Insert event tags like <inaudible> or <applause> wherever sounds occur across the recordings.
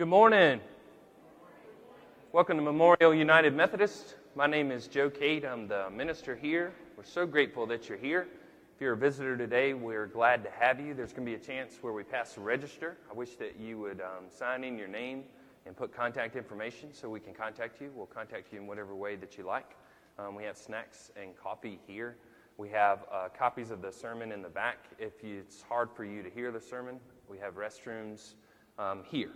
Good morning. Welcome to Memorial United Methodist. My name is Joe Cade. I'm the minister here. We're so grateful that you're here. If you're a visitor today, we're glad to have you. There's going to be a chance where we pass the register. I wish that you would um, sign in your name and put contact information so we can contact you. We'll contact you in whatever way that you like. Um, we have snacks and coffee here. We have uh, copies of the sermon in the back. If you, it's hard for you to hear the sermon, we have restrooms um, here.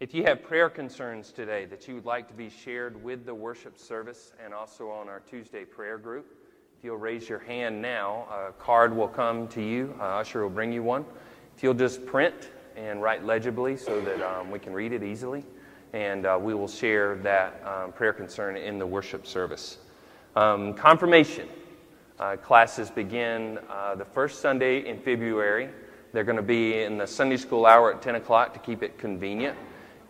If you have prayer concerns today that you would like to be shared with the worship service and also on our Tuesday prayer group, if you'll raise your hand now, a card will come to you. Uh, Usher will bring you one. If you'll just print and write legibly so that um, we can read it easily, and uh, we will share that um, prayer concern in the worship service. Um, confirmation. Uh, classes begin uh, the first Sunday in February. They're going to be in the Sunday school hour at 10 o'clock to keep it convenient.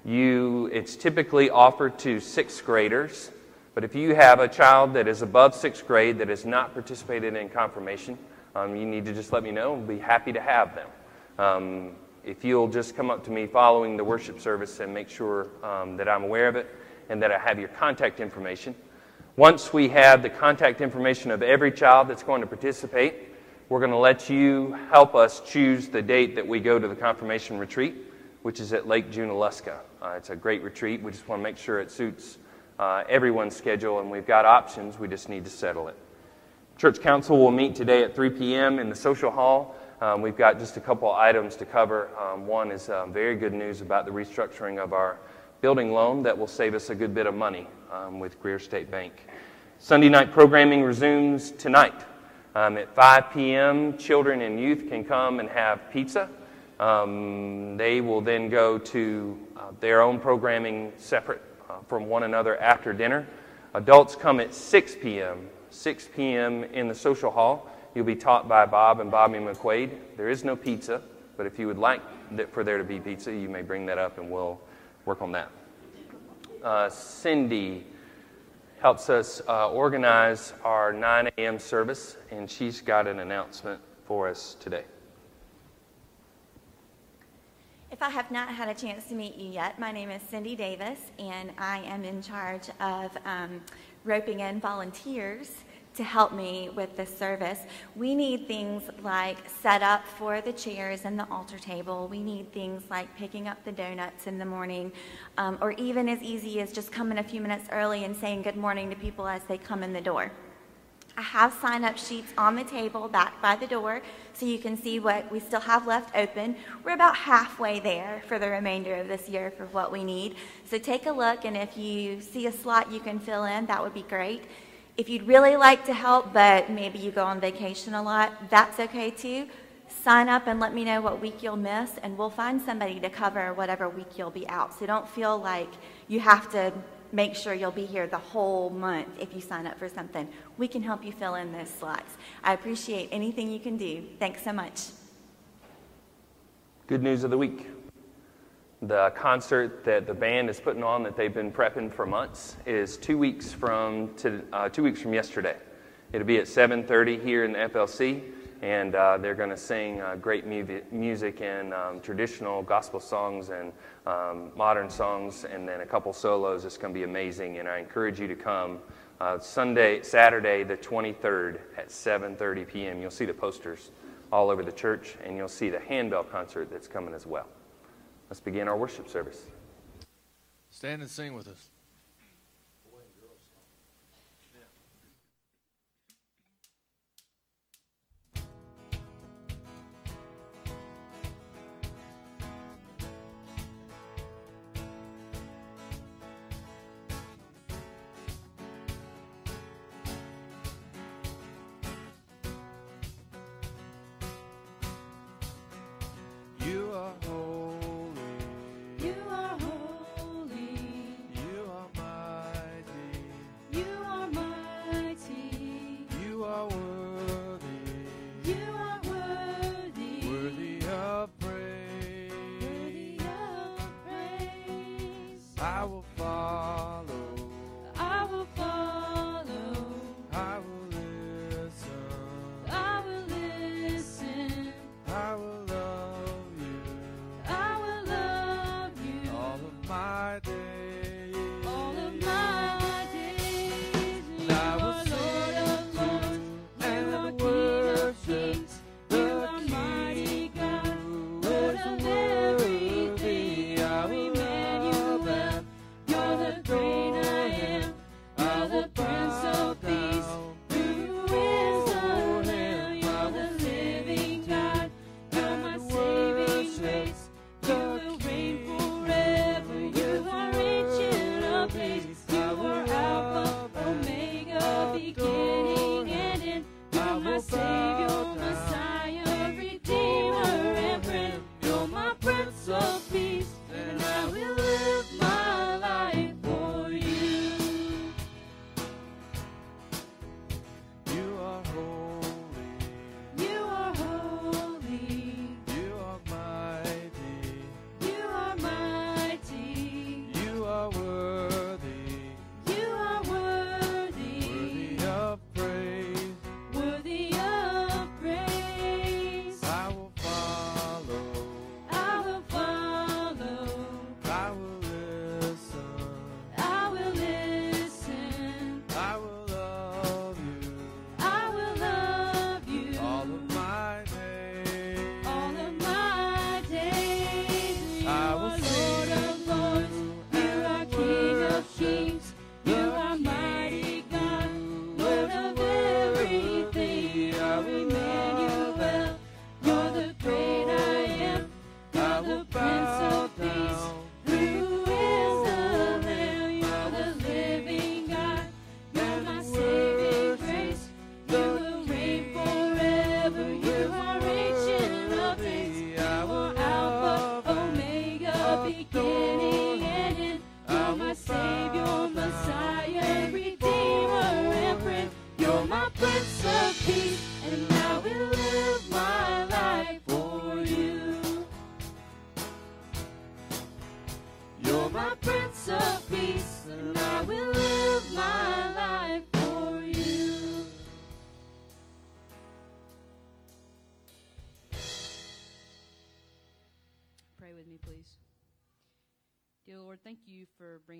You, it's typically offered to sixth graders, but if you have a child that is above sixth grade that has not participated in confirmation, um, you need to just let me know. We'll be happy to have them. Um, if you'll just come up to me following the worship service and make sure um, that I'm aware of it and that I have your contact information. Once we have the contact information of every child that's going to participate, we're going to let you help us choose the date that we go to the confirmation retreat, which is at Lake Junaluska. Uh, it's a great retreat. We just want to make sure it suits uh, everyone's schedule, and we've got options. We just need to settle it. Church Council will meet today at 3 p.m. in the social hall. Um, we've got just a couple items to cover. Um, one is um, very good news about the restructuring of our building loan that will save us a good bit of money um, with Greer State Bank. Sunday night programming resumes tonight. Um, at 5 p.m., children and youth can come and have pizza. Um, they will then go to uh, their own programming separate uh, from one another after dinner. Adults come at 6 p.m. 6 p.m. in the social hall. You'll be taught by Bob and Bobby McQuaid. There is no pizza, but if you would like for there to be pizza, you may bring that up and we'll work on that. Uh, Cindy helps us uh, organize our 9 a.m. service, and she's got an announcement for us today. If I have not had a chance to meet you yet, my name is Cindy Davis, and I am in charge of um, roping in volunteers to help me with this service. We need things like set up for the chairs and the altar table. We need things like picking up the donuts in the morning, um, or even as easy as just coming a few minutes early and saying good morning to people as they come in the door. I have sign up sheets on the table back by the door so you can see what we still have left open. We're about halfway there for the remainder of this year for what we need. So take a look, and if you see a slot you can fill in, that would be great. If you'd really like to help, but maybe you go on vacation a lot, that's okay too. Sign up and let me know what week you'll miss, and we'll find somebody to cover whatever week you'll be out. So don't feel like you have to make sure you'll be here the whole month if you sign up for something. We can help you fill in those slots. I appreciate anything you can do. Thanks so much. Good news of the week. The concert that the band is putting on that they've been prepping for months is two weeks from to, uh, two weeks from yesterday. It'll be at 7:30 here in the FLC, and uh, they're going to sing uh, great mu- music and um, traditional gospel songs and um, modern songs, and then a couple solos. It's going to be amazing, and I encourage you to come. Uh, Sunday, Saturday, the 23rd at 7:30 p.m. You'll see the posters all over the church, and you'll see the handbell concert that's coming as well. Let's begin our worship service. Stand and sing with us.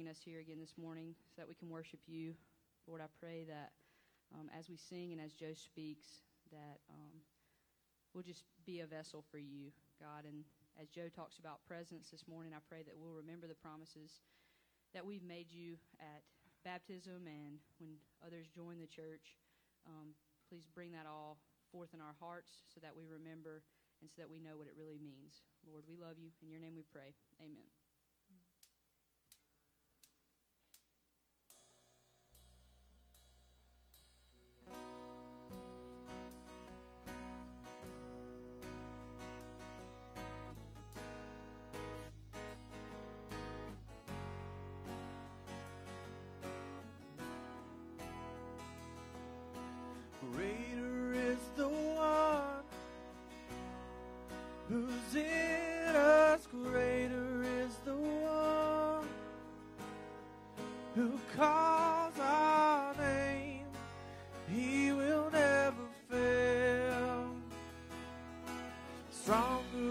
Us here again this morning so that we can worship you. Lord, I pray that um, as we sing and as Joe speaks, that um, we'll just be a vessel for you, God. And as Joe talks about presence this morning, I pray that we'll remember the promises that we've made you at baptism and when others join the church. Um, please bring that all forth in our hearts so that we remember and so that we know what it really means. Lord, we love you. In your name we pray. Amen. Our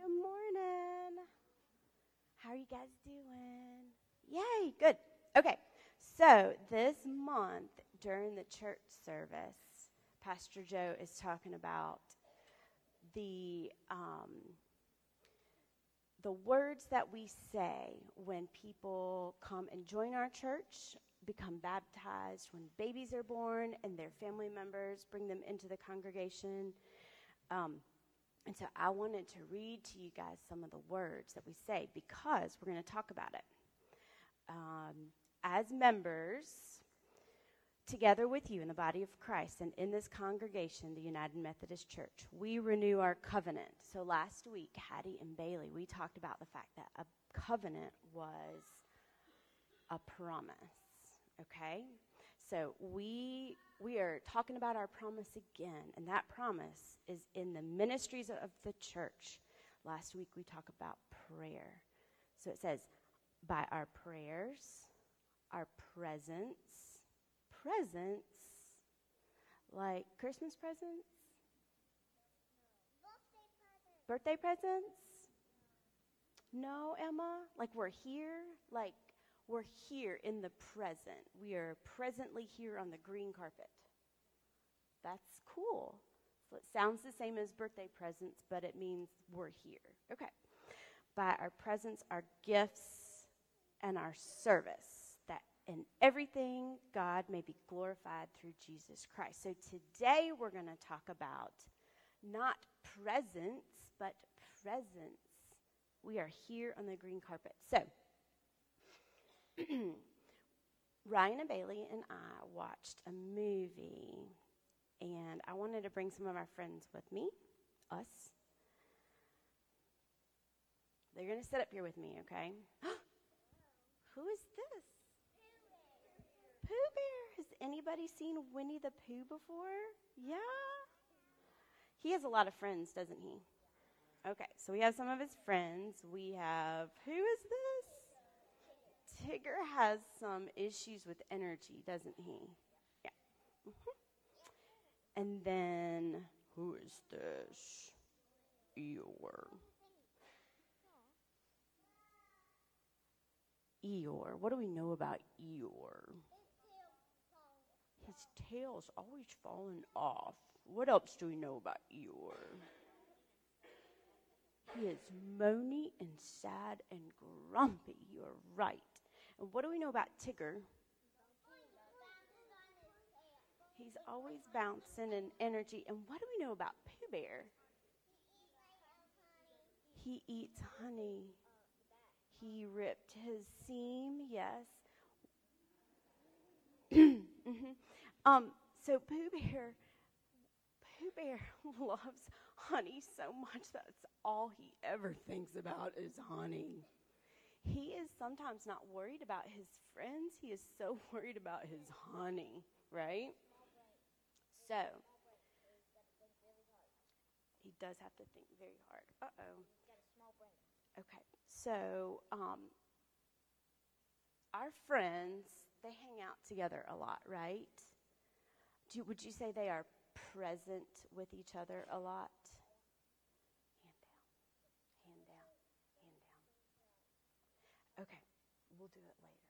Good morning. How are you guys doing? Yay, good. Okay, so this month during the church service, Pastor Joe is talking about the um, the words that we say when people come and join our church, become baptized, when babies are born, and their family members bring them into the congregation. Um, and so I wanted to read to you guys some of the words that we say because we're going to talk about it. Um, as members, together with you in the body of Christ and in this congregation, the United Methodist Church, we renew our covenant. So last week, Hattie and Bailey, we talked about the fact that a covenant was a promise. Okay? So we we are talking about our promise again, and that promise is in the ministries of the church. Last week we talked about prayer. So it says, by our prayers, our presence, presents, like Christmas presents, birthday presents. No, Emma? Like we're here? Like we're here in the present. We are presently here on the green carpet. That's cool. So it sounds the same as birthday presents, but it means we're here. Okay. By our presence, our gifts, and our service, that in everything God may be glorified through Jesus Christ. So today we're going to talk about not presence, but presence. We are here on the green carpet. So, <clears throat> Ryan and Bailey and I watched a movie, and I wanted to bring some of our friends with me, us. They're going to sit up here with me, okay? <gasps> Who is this? Pooh Bear. Has anybody seen Winnie the Pooh before? Yeah? He has a lot of friends, doesn't he? Okay, so we have some of his friends. We have, who is this? Tigger has some issues with energy, doesn't he? Yeah. hmm And then, who is this? Eeyore. Eeyore. What do we know about Eeyore? His tail's always falling off. What else do we know about Eeyore? He is moany and sad and grumpy. You're right. And what do we know about Tigger? He's always bouncing and energy. And what do we know about Pooh Bear? He eats honey. He ripped his seam, yes. <clears throat> hmm um, so Pooh Bear, Pooh Bear <laughs> loves honey so much that's all he ever thinks about is honey. He is sometimes not worried about his friends. He is so <laughs> worried about his honey, right? So he does have to think very hard. Uh oh. Okay, so um, our friends, they hang out together a lot, right? Do, would you say they are present with each other a lot? Hand down, hand down, hand down. Okay, we'll do it later.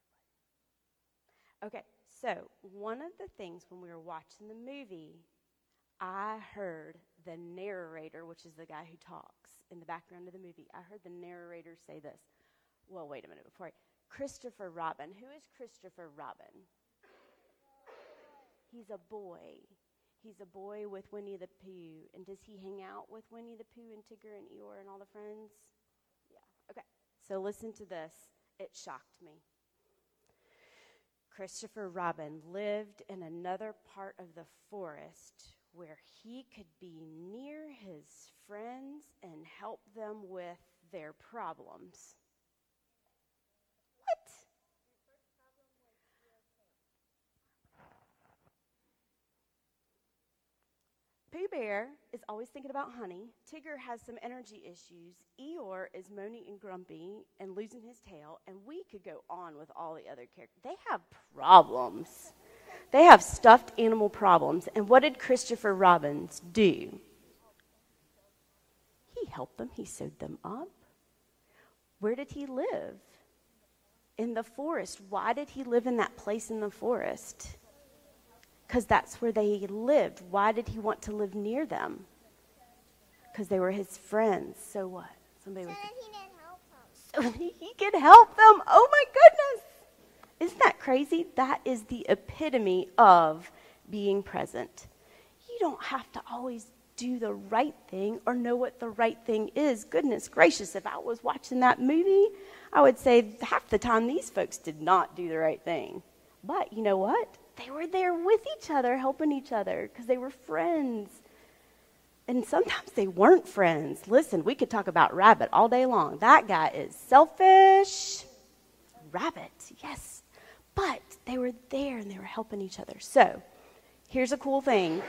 Okay, so one of the things when we were watching the movie, I heard the narrator, which is the guy who talks in the background of the movie, I heard the narrator say this. Well, wait a minute before I. Christopher Robin. Who is Christopher Robin? He's a boy. He's a boy with Winnie the Pooh. And does he hang out with Winnie the Pooh and Tigger and Eeyore and all the friends? Yeah. Okay. So listen to this. It shocked me. Christopher Robin lived in another part of the forest where he could be near his friends and help them with their problems. What? Pooh Bear is always thinking about honey. Tigger has some energy issues. Eeyore is moaning and grumpy and losing his tail. And we could go on with all the other characters. They have problems. They have stuffed animal problems. And what did Christopher Robbins do? He helped them, he sewed them up. Where did he live? In the forest. Why did he live in that place in the forest? Because that's where they lived. Why did he want to live near them? Because they were his friends. So what? Somebody So was. that he didn't help them. <laughs> So he could help them. Oh my goodness. Isn't that crazy? That is the epitome of being present. You don't have to always do the right thing or know what the right thing is. Goodness gracious, if I was watching that movie, I would say half the time these folks did not do the right thing. But you know what? They were there with each other, helping each other because they were friends. And sometimes they weren't friends. Listen, we could talk about Rabbit all day long. That guy is selfish. Rabbit, yes. But they were there and they were helping each other. So here's a cool thing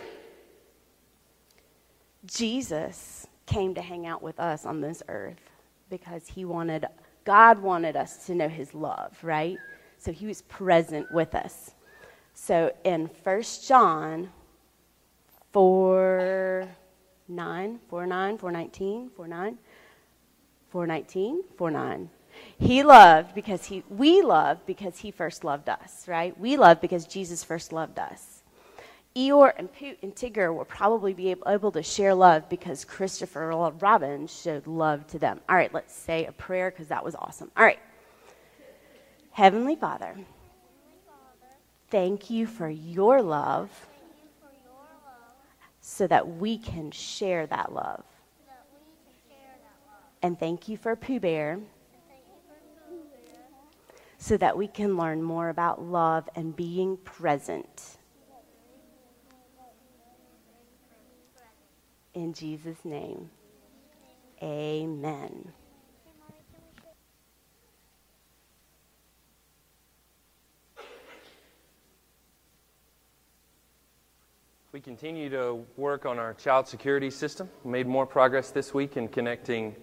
Jesus came to hang out with us on this earth because he wanted, God wanted us to know his love, right? So he was present with us. So in 1 John 4 9, 4 9, 4 19, 4 9, 4 19, 4 9. He loved because he, we loved because he first loved us, right? We loved because Jesus first loved us. Eeyore and Poot and Tigger will probably be able to share love because Christopher Robin showed love to them. All right, let's say a prayer because that was awesome. All right. Heavenly Father, thank you for your love so that we can share that love. And thank you for Pooh Bear so that we can learn more about love and being present. In Jesus' name, amen. We continue to work on our child security system. We made more progress this week in connecting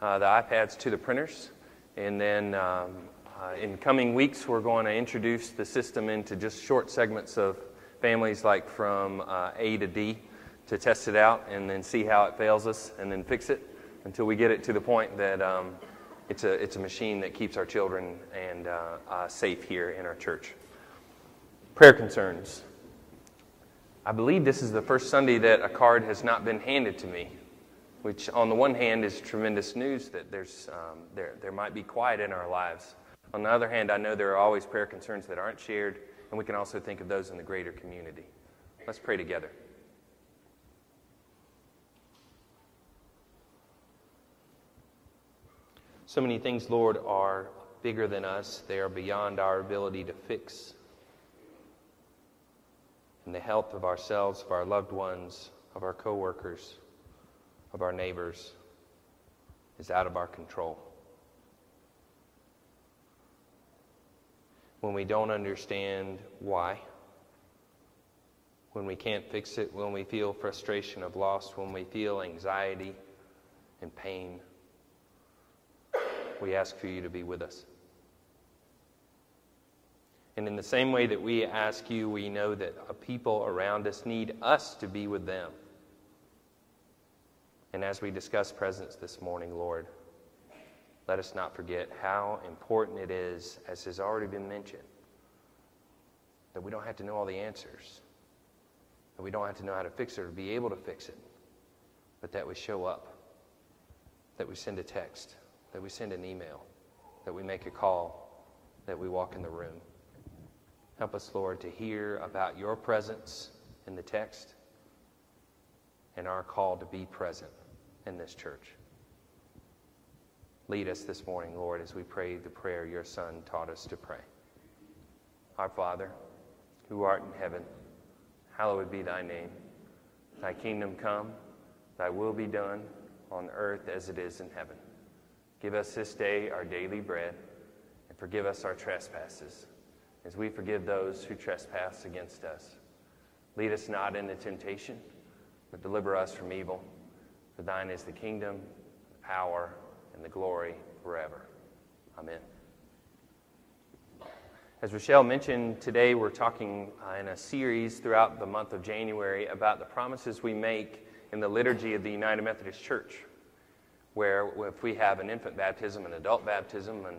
uh, the iPads to the printers. And then um, uh, in coming weeks, we're going to introduce the system into just short segments of families, like from uh, A to D, to test it out and then see how it fails us and then fix it until we get it to the point that um, it's, a, it's a machine that keeps our children and uh, uh, safe here in our church. Prayer concerns. I believe this is the first Sunday that a card has not been handed to me, which, on the one hand, is tremendous news that there's, um, there, there might be quiet in our lives. On the other hand, I know there are always prayer concerns that aren't shared, and we can also think of those in the greater community. Let's pray together. So many things, Lord, are bigger than us, they are beyond our ability to fix and the health of ourselves, of our loved ones, of our coworkers, of our neighbors is out of our control. When we don't understand why, when we can't fix it, when we feel frustration of loss, when we feel anxiety and pain, we ask for you to be with us. And in the same way that we ask you, we know that people around us need us to be with them. And as we discuss presence this morning, Lord, let us not forget how important it is, as has already been mentioned, that we don't have to know all the answers, that we don't have to know how to fix it or be able to fix it, but that we show up, that we send a text, that we send an email, that we make a call, that we walk in the room. Help us, Lord, to hear about your presence in the text and our call to be present in this church. Lead us this morning, Lord, as we pray the prayer your Son taught us to pray. Our Father, who art in heaven, hallowed be thy name. Thy kingdom come, thy will be done on earth as it is in heaven. Give us this day our daily bread, and forgive us our trespasses, as we forgive those who trespass against us. Lead us not into temptation, but deliver us from evil. For thine is the kingdom, the power, and the glory forever. Amen. As Rochelle mentioned, today we're talking uh, in a series throughout the month of January about the promises we make in the liturgy of the United Methodist Church, where if we have an infant baptism, an adult baptism, and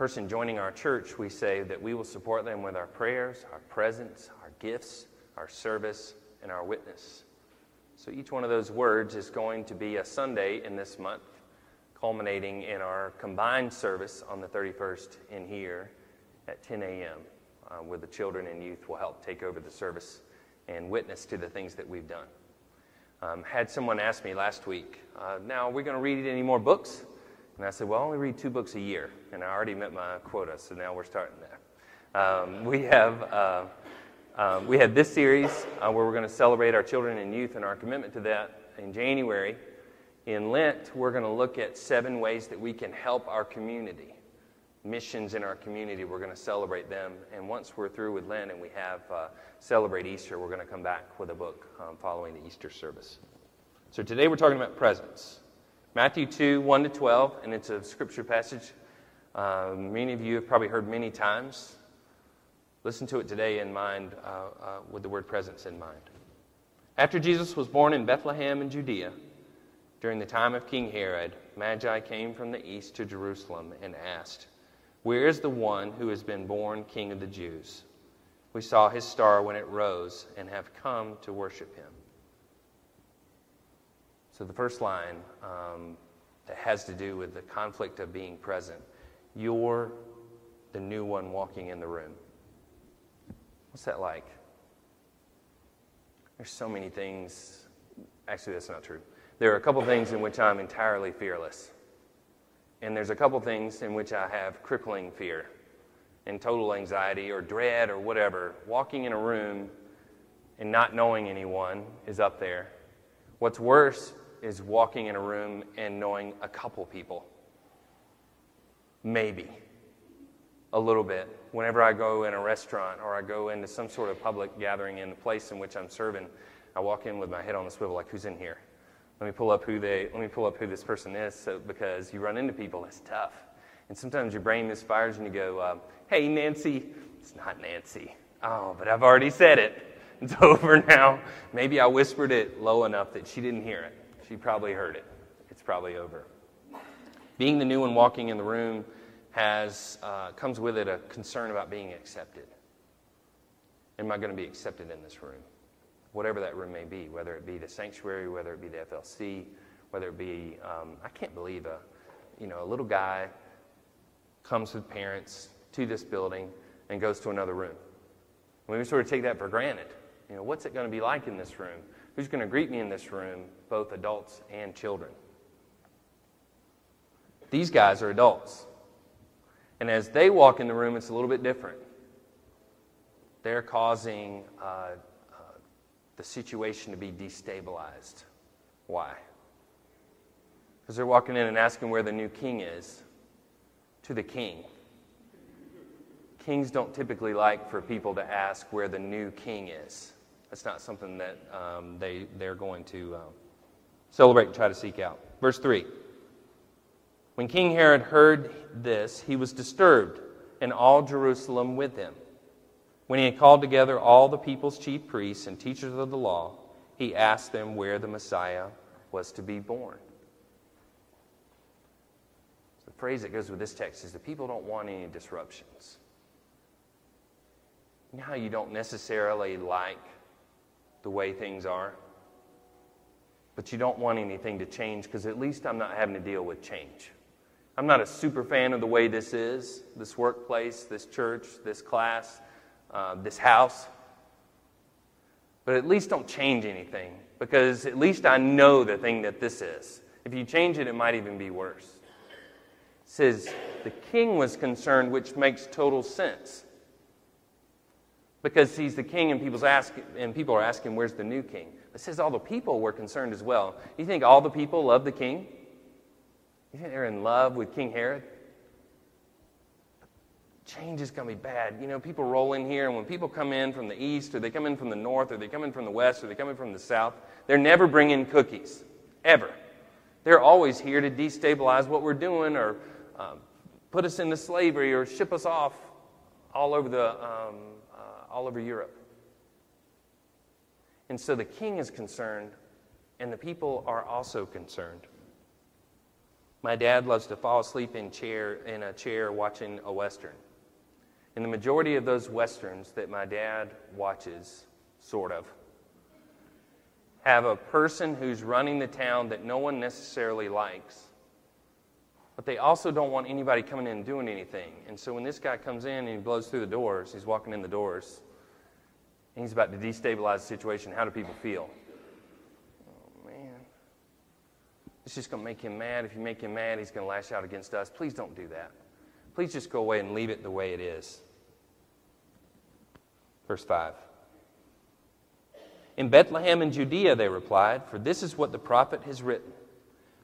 person joining our church, we say that we will support them with our prayers, our presence, our gifts, our service, and our witness. So each one of those words is going to be a Sunday in this month, culminating in our combined service on the 31st in here at 10 a.m., uh, where the children and youth will help take over the service and witness to the things that we've done. Um, had someone ask me last week, uh, now are we going to read any more books? And I said, well, I only read two books a year, and I already met my quota, so now we're starting there. Um, we have. Uh, um, we had this series uh, where we're going to celebrate our children and youth and our commitment to that in January. In Lent, we're going to look at seven ways that we can help our community. Missions in our community, we're going to celebrate them. And once we're through with Lent and we have uh, celebrate Easter, we're going to come back with a book um, following the Easter service. So today we're talking about presents. Matthew 2, 1 to 12, and it's a scripture passage uh, many of you have probably heard many times. Listen to it today in mind, uh, uh, with the word presence in mind. After Jesus was born in Bethlehem in Judea, during the time of King Herod, Magi came from the east to Jerusalem and asked, Where is the one who has been born King of the Jews? We saw his star when it rose and have come to worship him. So, the first line um, that has to do with the conflict of being present you're the new one walking in the room. What's that like? There's so many things. Actually, that's not true. There are a couple things in which I'm entirely fearless. And there's a couple things in which I have crippling fear and total anxiety or dread or whatever. Walking in a room and not knowing anyone is up there. What's worse is walking in a room and knowing a couple people. Maybe a little bit whenever I go in a restaurant or I go into some sort of public gathering in the place in which I'm serving. I walk in with my head on the swivel, like, who's in here? Let me pull up who they. Let me pull up who this person is, so, because you run into people. It's tough, and sometimes your brain misfires and you go, uh, "Hey, Nancy." It's not Nancy. Oh, but I've already said it. It's <laughs> over now. Maybe I whispered it low enough that she didn't hear it. She probably heard it. It's probably over. Being the new one walking in the room has, uh, comes with it a concern about being accepted. Am I going to be accepted in this room? Whatever that room may be, whether it be the sanctuary, whether it be the FLC, whether it be, um, I can't believe a, you know, a little guy comes with parents to this building and goes to another room. we sort of take that for granted. You know, what's it going to be like in this room? Who's going to greet me in this room, both adults and children? These guys are adults. And as they walk in the room, it's a little bit different. They're causing uh, uh, the situation to be destabilized. Why? Because they're walking in and asking where the new king is to the king. Kings don't typically like for people to ask where the new king is. That's not something that um, they, they're going to um, celebrate and try to seek out. Verse 3. When King Herod heard this, he was disturbed, and all Jerusalem with him. When he had called together all the people's chief priests and teachers of the law, he asked them where the Messiah was to be born. The phrase that goes with this text is the people don't want any disruptions. You know how you don't necessarily like the way things are? But you don't want anything to change because at least I'm not having to deal with change. I'm not a super fan of the way this is this workplace, this church, this class, uh, this house. But at least don't change anything because at least I know the thing that this is. If you change it, it might even be worse. It says the king was concerned, which makes total sense. Because he's the king and people's ask, and people are asking where's the new king? It says all the people were concerned as well. You think all the people love the king? You think they're in love with king herod? Change is going to be bad. You know people roll in here and when people come in from the east or they come in from the north or they come in from the west or they come in from the south they're never bringing cookies. Ever. They're always here to destabilize what we're doing or um, put us into slavery or ship us off all over the um, all over Europe. And so the king is concerned, and the people are also concerned. My dad loves to fall asleep in, chair, in a chair watching a Western. And the majority of those Westerns that my dad watches, sort of, have a person who's running the town that no one necessarily likes. But they also don't want anybody coming in and doing anything. And so when this guy comes in and he blows through the doors, he's walking in the doors, and he's about to destabilize the situation. How do people feel? Oh, man. It's just going to make him mad. If you make him mad, he's going to lash out against us. Please don't do that. Please just go away and leave it the way it is. Verse 5. In Bethlehem in Judea, they replied, for this is what the prophet has written.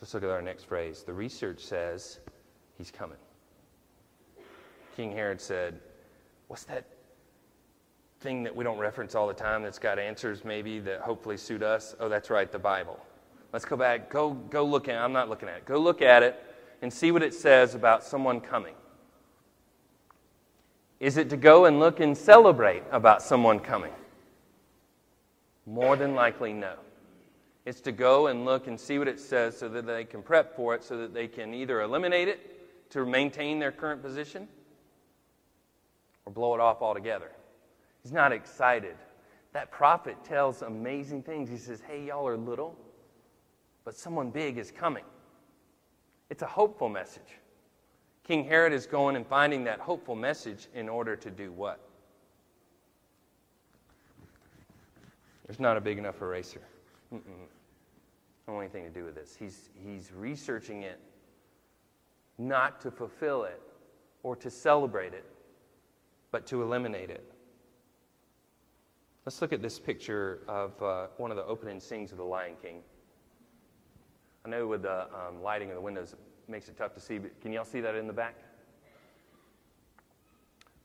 Let's look at our next phrase. The research says he's coming. King Herod said, What's that thing that we don't reference all the time that's got answers maybe that hopefully suit us? Oh, that's right, the Bible. Let's go back. Go, go look at it. I'm not looking at it. Go look at it and see what it says about someone coming. Is it to go and look and celebrate about someone coming? More than likely, no. It's to go and look and see what it says so that they can prep for it, so that they can either eliminate it to maintain their current position or blow it off altogether. He's not excited. That prophet tells amazing things. He says, Hey, y'all are little, but someone big is coming. It's a hopeful message. King Herod is going and finding that hopeful message in order to do what? There's not a big enough eraser. Mm-mm. Don't want anything to do with this. He's, he's researching it not to fulfill it or to celebrate it, but to eliminate it. Let's look at this picture of uh, one of the opening scenes of The Lion King. I know with the um, lighting of the windows it makes it tough to see, but can y'all see that in the back?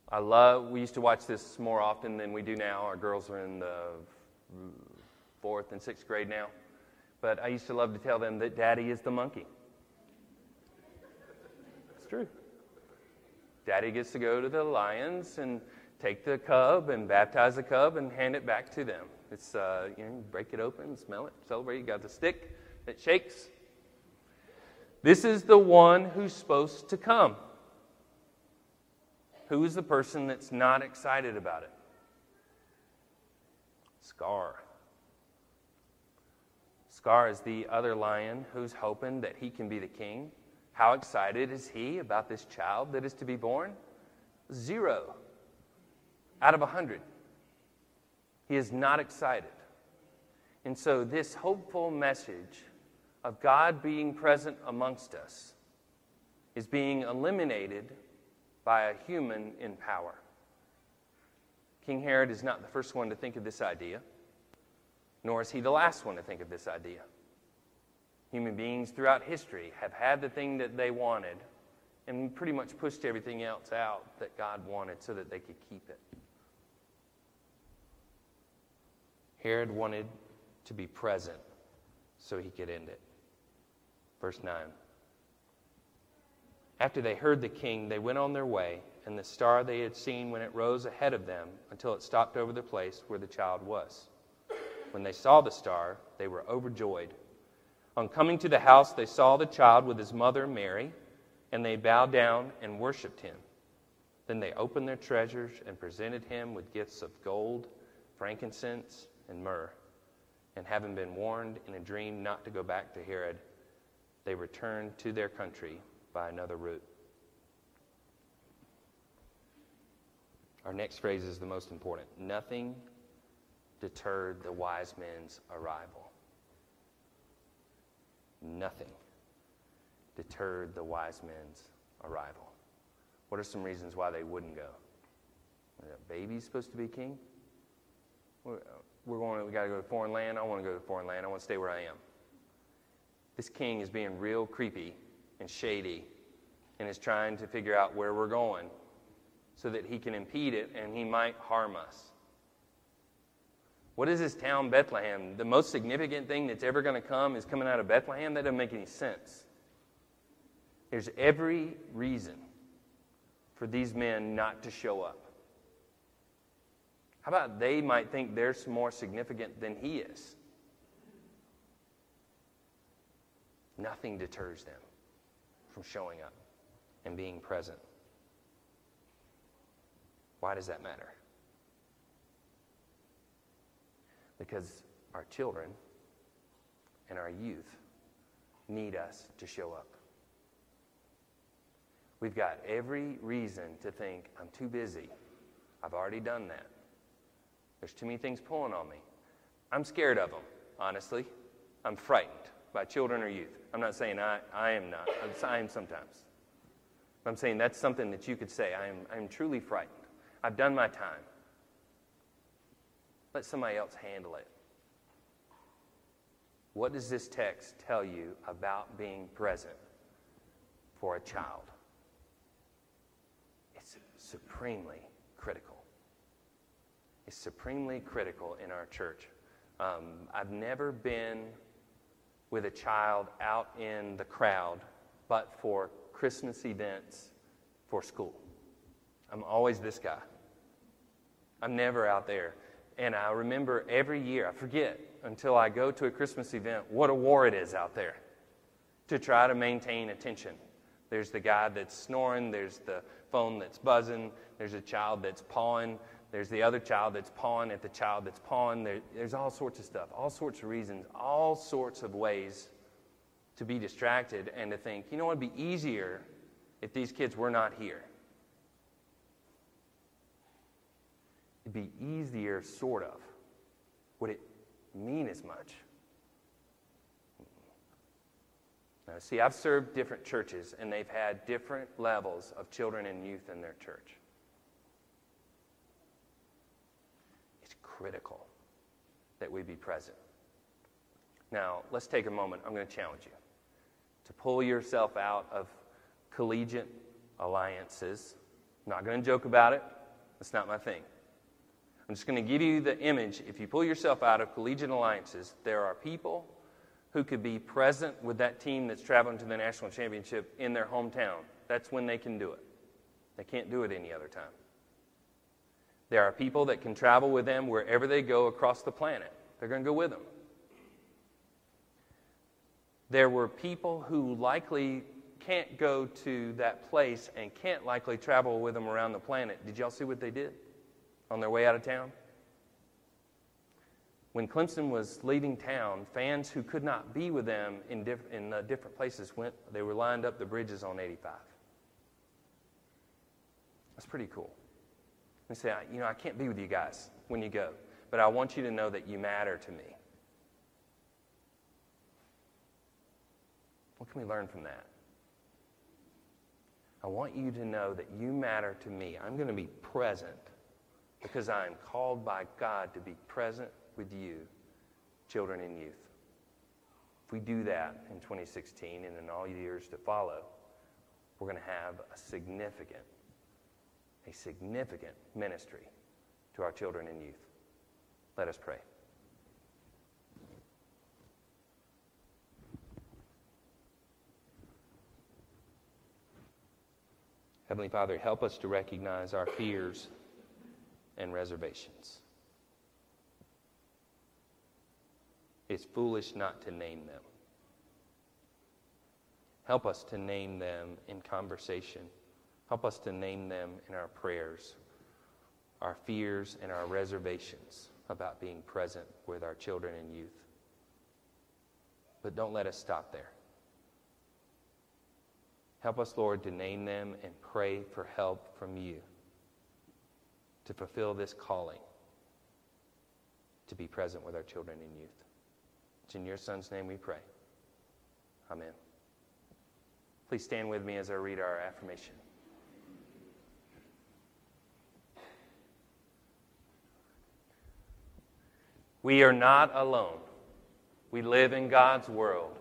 I love, we used to watch this more often than we do now. Our girls are in the fourth and sixth grade now. But I used to love to tell them that daddy is the monkey. It's true. Daddy gets to go to the lions and take the cub and baptize the cub and hand it back to them. It's, uh, you know, break it open, smell it, celebrate. You got the stick that shakes. This is the one who's supposed to come. Who is the person that's not excited about it? Scar. Scar is the other lion who's hoping that he can be the king. How excited is he about this child that is to be born? Zero out of a 100. He is not excited. And so, this hopeful message of God being present amongst us is being eliminated by a human in power. King Herod is not the first one to think of this idea, nor is he the last one to think of this idea. Human beings throughout history have had the thing that they wanted and pretty much pushed everything else out that God wanted so that they could keep it. Herod wanted to be present so he could end it. Verse 9. After they heard the king, they went on their way, and the star they had seen when it rose ahead of them until it stopped over the place where the child was. When they saw the star, they were overjoyed. On coming to the house, they saw the child with his mother, Mary, and they bowed down and worshiped him. Then they opened their treasures and presented him with gifts of gold, frankincense, and myrrh. And having been warned in a dream not to go back to Herod, they returned to their country by another route. Our next phrase is the most important. Nothing deterred the wise men's arrival. Nothing deterred the wise men's arrival. What are some reasons why they wouldn't go? Baby's supposed to be king? We're going, we got to go to foreign land. I want to go to foreign land. I want to stay where I am. This king is being real creepy and shady and is trying to figure out where we're going so that he can impede it and he might harm us. What is this town, Bethlehem? The most significant thing that's ever going to come is coming out of Bethlehem? That doesn't make any sense. There's every reason for these men not to show up. How about they might think they're more significant than he is? Nothing deters them from showing up and being present. Why does that matter? Because our children and our youth need us to show up. We've got every reason to think, I'm too busy. I've already done that. There's too many things pulling on me. I'm scared of them, honestly. I'm frightened by children or youth. I'm not saying I, I am not. I am sometimes. I'm saying that's something that you could say. I am, I am truly frightened. I've done my time. Let somebody else handle it. What does this text tell you about being present for a child? It's supremely critical. It's supremely critical in our church. Um, I've never been with a child out in the crowd but for Christmas events for school. I'm always this guy. I'm never out there. And I remember every year, I forget until I go to a Christmas event what a war it is out there to try to maintain attention. There's the guy that's snoring, there's the phone that's buzzing, there's a child that's pawing, there's the other child that's pawing at the child that's pawing. There, there's all sorts of stuff, all sorts of reasons, all sorts of ways to be distracted and to think, you know what would be easier if these kids were not here? It'd be easier, sort of. Would it mean as much? Now, see, I've served different churches, and they've had different levels of children and youth in their church. It's critical that we be present. Now, let's take a moment. I'm going to challenge you to pull yourself out of collegiate alliances. I'm not going to joke about it, that's not my thing. I'm just going to give you the image. If you pull yourself out of collegiate alliances, there are people who could be present with that team that's traveling to the national championship in their hometown. That's when they can do it. They can't do it any other time. There are people that can travel with them wherever they go across the planet. They're going to go with them. There were people who likely can't go to that place and can't likely travel with them around the planet. Did y'all see what they did? On their way out of town? When Clemson was leaving town, fans who could not be with them in, diff- in uh, different places went, they were lined up the bridges on 85. That's pretty cool. They say, you know, I can't be with you guys when you go, but I want you to know that you matter to me. What can we learn from that? I want you to know that you matter to me. I'm going to be present because I am called by God to be present with you, children and youth. If we do that in 2016 and in all years to follow, we're going to have a significant, a significant ministry to our children and youth. Let us pray. Heavenly Father, help us to recognize our fears and reservations. It's foolish not to name them. Help us to name them in conversation Help us to name them in our prayers, our fears, and our reservations about being present with our children and youth. But don't let us stop there. Help us, Lord, to name them and pray for help from you to fulfill this calling to be present with our children and youth. It's in your Son's name we pray. Amen. Please stand with me as I read our affirmation. We are not alone. We live in God's world.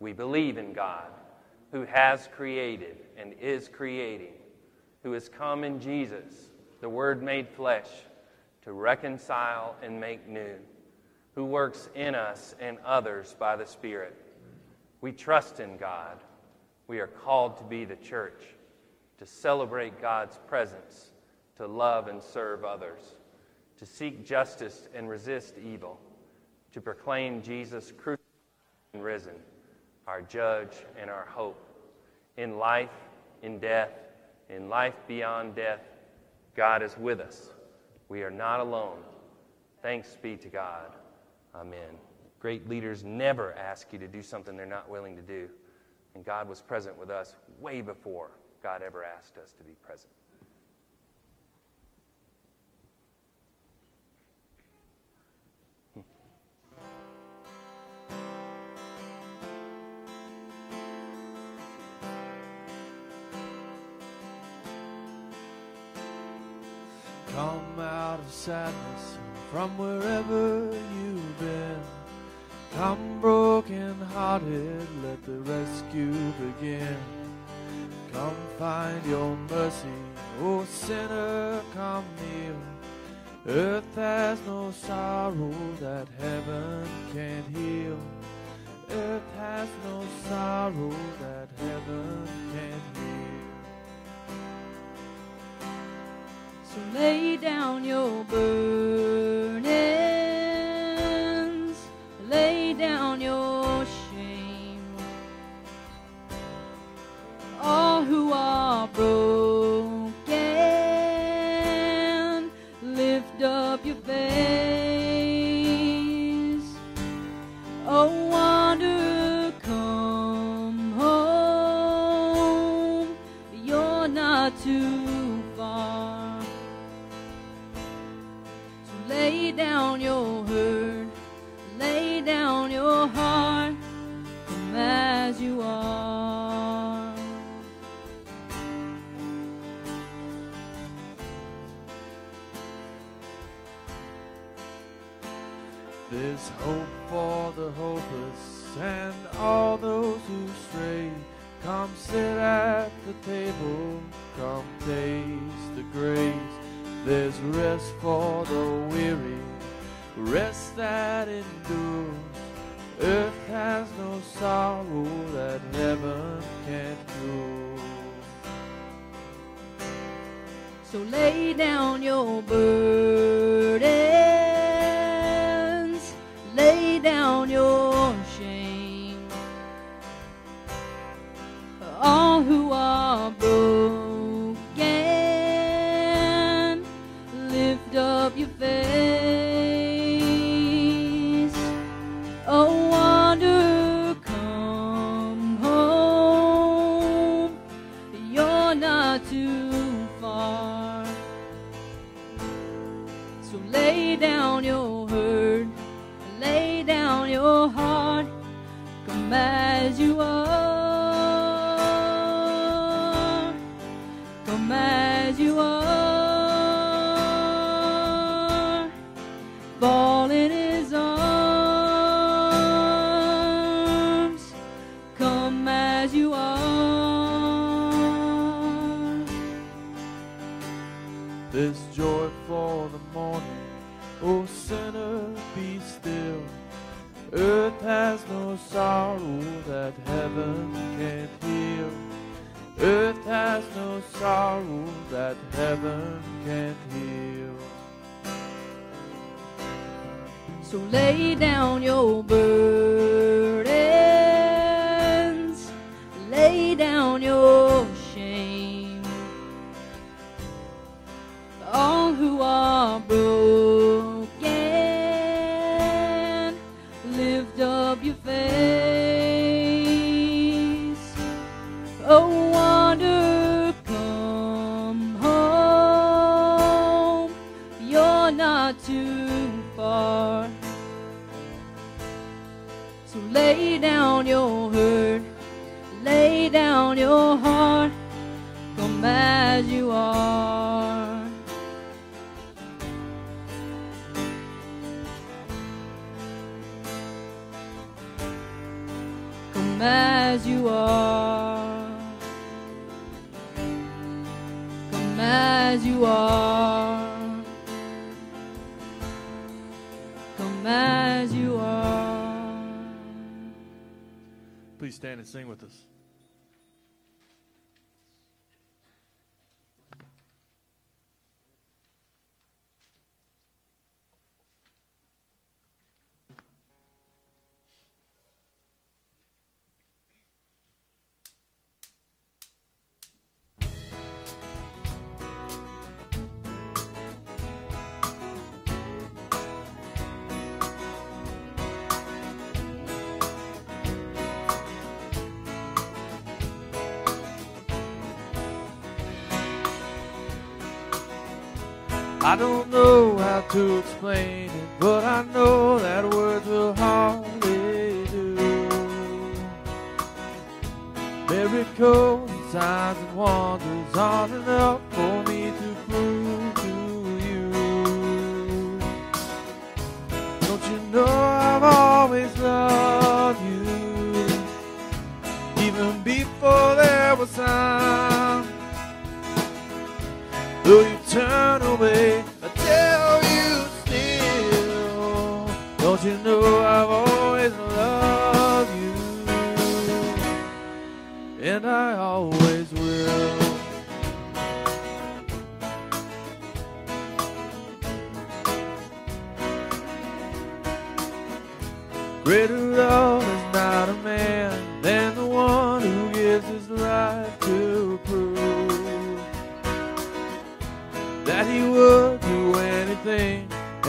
We believe in God, who has created and is creating, who has come in Jesus, the Word made flesh, to reconcile and make new, who works in us and others by the Spirit. We trust in God. We are called to be the church, to celebrate God's presence, to love and serve others to seek justice and resist evil, to proclaim Jesus crucified and risen, our judge and our hope. In life, in death, in life beyond death, God is with us. We are not alone. Thanks be to God. Amen. Great leaders never ask you to do something they're not willing to do. And God was present with us way before God ever asked us to be present. Sadness from wherever you've been. Come broken hearted, let the rescue begin. Come find your mercy, oh sinner, come kneel. Earth has no sorrow that heaven can't heal. Earth has no sorrow that heaven can't heal. So lay down your burdens, lay down your shame. All who are broken, lift up your face. Oh, So lay down your hurt, lay down your heart, come as you are, sorrow that heaven can't heal. Earth has no sorrow that heaven can't heal. So lay down your burdens, as you are. Come as you are. Come as you are. Please stand and sing with us. I don't know how to explain it, but I know that words will hardly do. Miracles and signs and wonders aren't enough for me to prove to you. Don't you know I've always loved you, even before there was time. Though turn away, I tell you still. Don't you know I've always loved you, and I always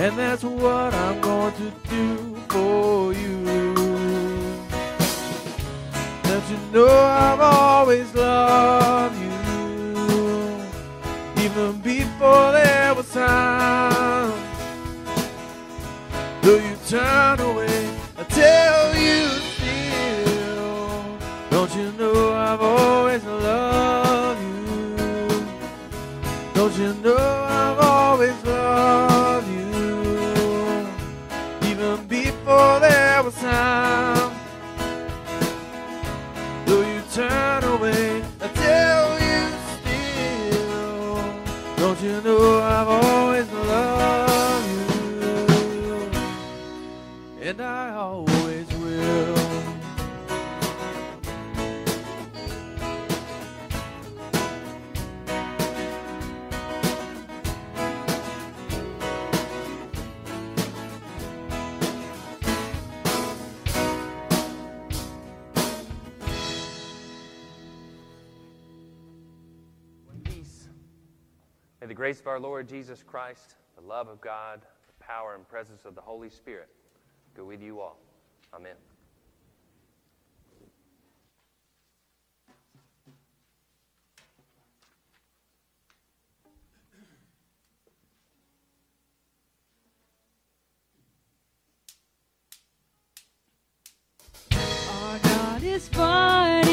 and that's what I'm going to do for you. Don't you know I've always loved you, even before there was time. Though you turn away, I tell you still. Don't you know I've always loved you? Don't you know grace of our Lord Jesus Christ, the love of God, the power and presence of the Holy Spirit go with you all. Amen. Our God is fighting